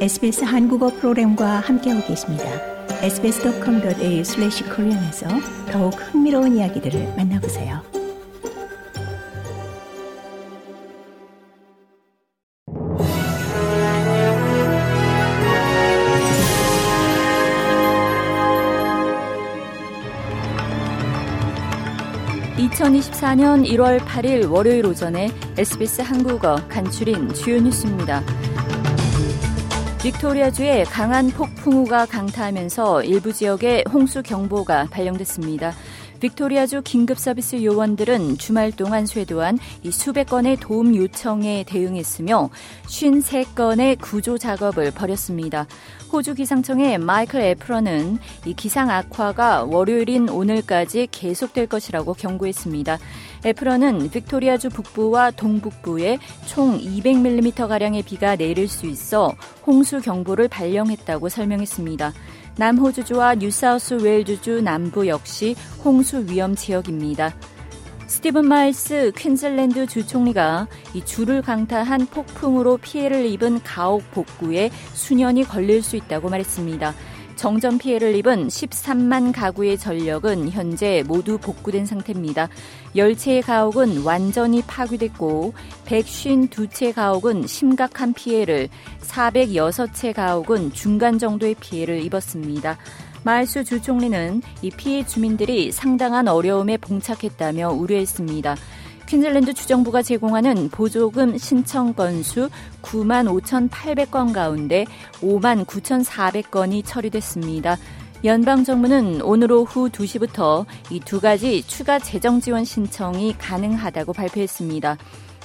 SBS 한국어 프로그램과 함께하고 계십니다. sbs.com.au/korean에서 더욱 흥미로운 이야기들을 만나보세요. (2024년 1월 8일) 월요일 오전에 SBS 한국어 간추린 주요 뉴스입니다. 빅토리아주에 강한 폭풍우가 강타하면서 일부 지역에 홍수 경보가 발령됐습니다. 빅토리아주 긴급 서비스 요원들은 주말 동안 쇄도한 이 수백 건의 도움 요청에 대응했으며 53건의 구조 작업을 벌였습니다. 호주 기상청의 마이클 에프런은 이 기상 악화가 월요일인 오늘까지 계속될 것이라고 경고했습니다. 에프런은 빅토리아주 북부와 동북부에 총 200mm가량의 비가 내릴 수 있어 홍수 경보를 발령했다고 설명했습니다. 남호주주와 뉴사우스 웨일즈주 남부 역시 홍수 위험 지역입니다. 스티븐 마일스 퀸즐랜드 주총리가 이 주를 강타한 폭풍으로 피해를 입은 가옥 복구에 수년이 걸릴 수 있다고 말했습니다. 정전 피해를 입은 13만 가구의 전력은 현재 모두 복구된 상태입니다. 10채의 가옥은 완전히 파괴됐고 152채 가옥은 심각한 피해를, 406채 가옥은 중간 정도의 피해를 입었습니다. 마을수 주 총리는 이 피해 주민들이 상당한 어려움에 봉착했다며 우려했습니다. 퀸즐랜드 주정부가 제공하는 보조금 신청 건수 9만 5,800건 가운데 5만 9,400건이 처리됐습니다. 연방 정부는 오늘 오후 2시부터 이 두 가지 추가 재정 지원 신청이 가능하다고 발표했습니다.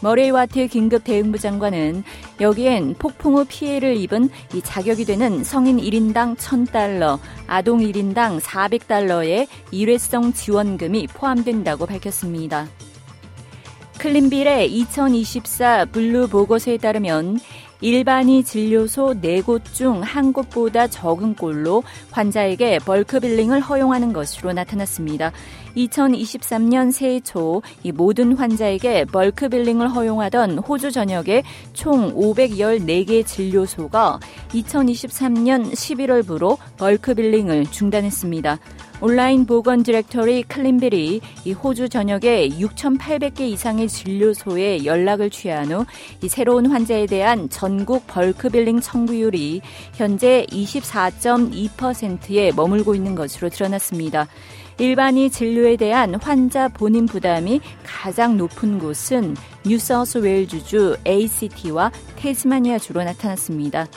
머레이 와트 긴급 대응부 장관은 여기엔 폭풍 후 피해를 입은 이 자격이 되는 성인 1인당 1000달러, 아동 1인당 400달러의 일회성 지원금이 포함된다고 밝혔습니다. Cleanbill의 2024 Blue 보고서에 따르면 일반의 진료소 4곳 중 한 곳보다 적은 꼴로 환자에게 bulk billing을 허용하는 것으로 나타났습니다. 2023년 새해 초 이 모든 환자에게 bulk billing을 허용하던 호주 전역의 총 514개 진료소가 2023년 11월부로 bulk billing을 중단했습니다. 온라인 보건 디렉터리 Cleanbill이 이 호주 전역에 6,800개 이상의 진료소에 연락을 취한 후 이 새로운 환자에 대한 전국 bulk billing 청구율이 현재 24.2%에 머물고 있는 것으로 드러났습니다. 일반의 진료에 대한 환자 본인 부담이 가장 높은 곳은 뉴사우스 웨일즈주 ACT와 테스마니아주로 나타났습니다.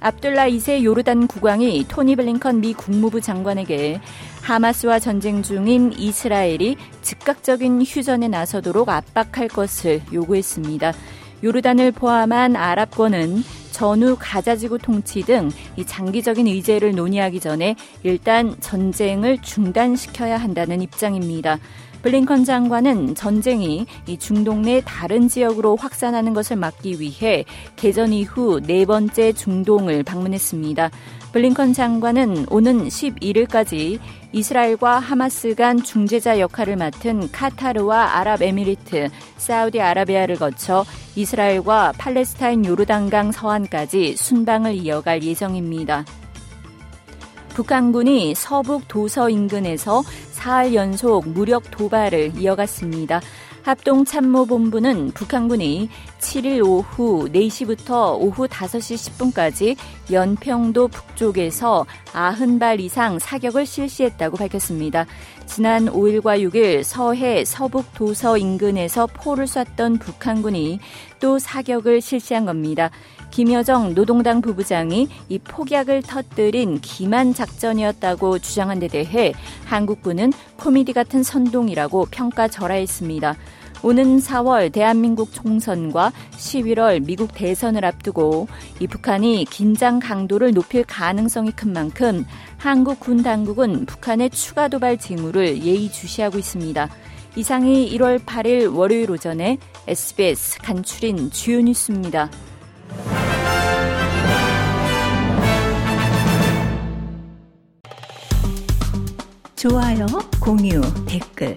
압둘라 2세 요르단 국왕이 토니 블링컨 미 국무부 장관에게 하마스와 전쟁 중인 이스라엘이 즉각적인 휴전에 나서도록 압박할 것을 요구했습니다. 요르단을 포함한 아랍권은 전후 가자지구 통치 등 이 장기적인 의제를 논의하기 전에 일단 전쟁을 중단시켜야 한다는 입장입니다. 블링컨 장관은 전쟁이 이 중동 내 다른 지역으로 확산하는 것을 막기 위해 개전 이후 네 번째 중동을 방문했습니다. 블링컨 장관은 오는 11일까지 이스라엘과 하마스 간 중재자 역할을 맡은 카타르와 아랍에미리트, 사우디아라비아를 거쳐 이스라엘과 팔레스타인 요르단강 서안까지 순방을 이어갈 예정입니다. 북한군이 서북 도서 인근에서 사흘 연속 무력 도발을 이어갔습니다. 합동참모본부는 북한군이 7일 오후 4시부터 오후 5시 10분까지 연평도 북쪽에서 90발 이상 사격을 실시했다고 밝혔습니다. 지난 5일과 6일 서해 서북 도서 인근에서 포를 쐈던 북한군이 또 사격을 실시한 겁니다. 김여정 노동당 부부장이 이 폭약을 터뜨린 기만 작전이었다고 주장한 데 대해 한국군은 코미디 같은 선동이라고 평가절하했습니다. 오는 4월 대한민국 총선과 11월 미국 대선을 앞두고 이 북한이 긴장 강도를 높일 가능성이 큰 만큼 한국 군 당국은 북한의 추가 도발 징후를 예의주시하고 있습니다. 이상이 1월 8일 월요일 오전에 SBS 간추린 주요 뉴스입니다. 좋아요, 공유, 댓글,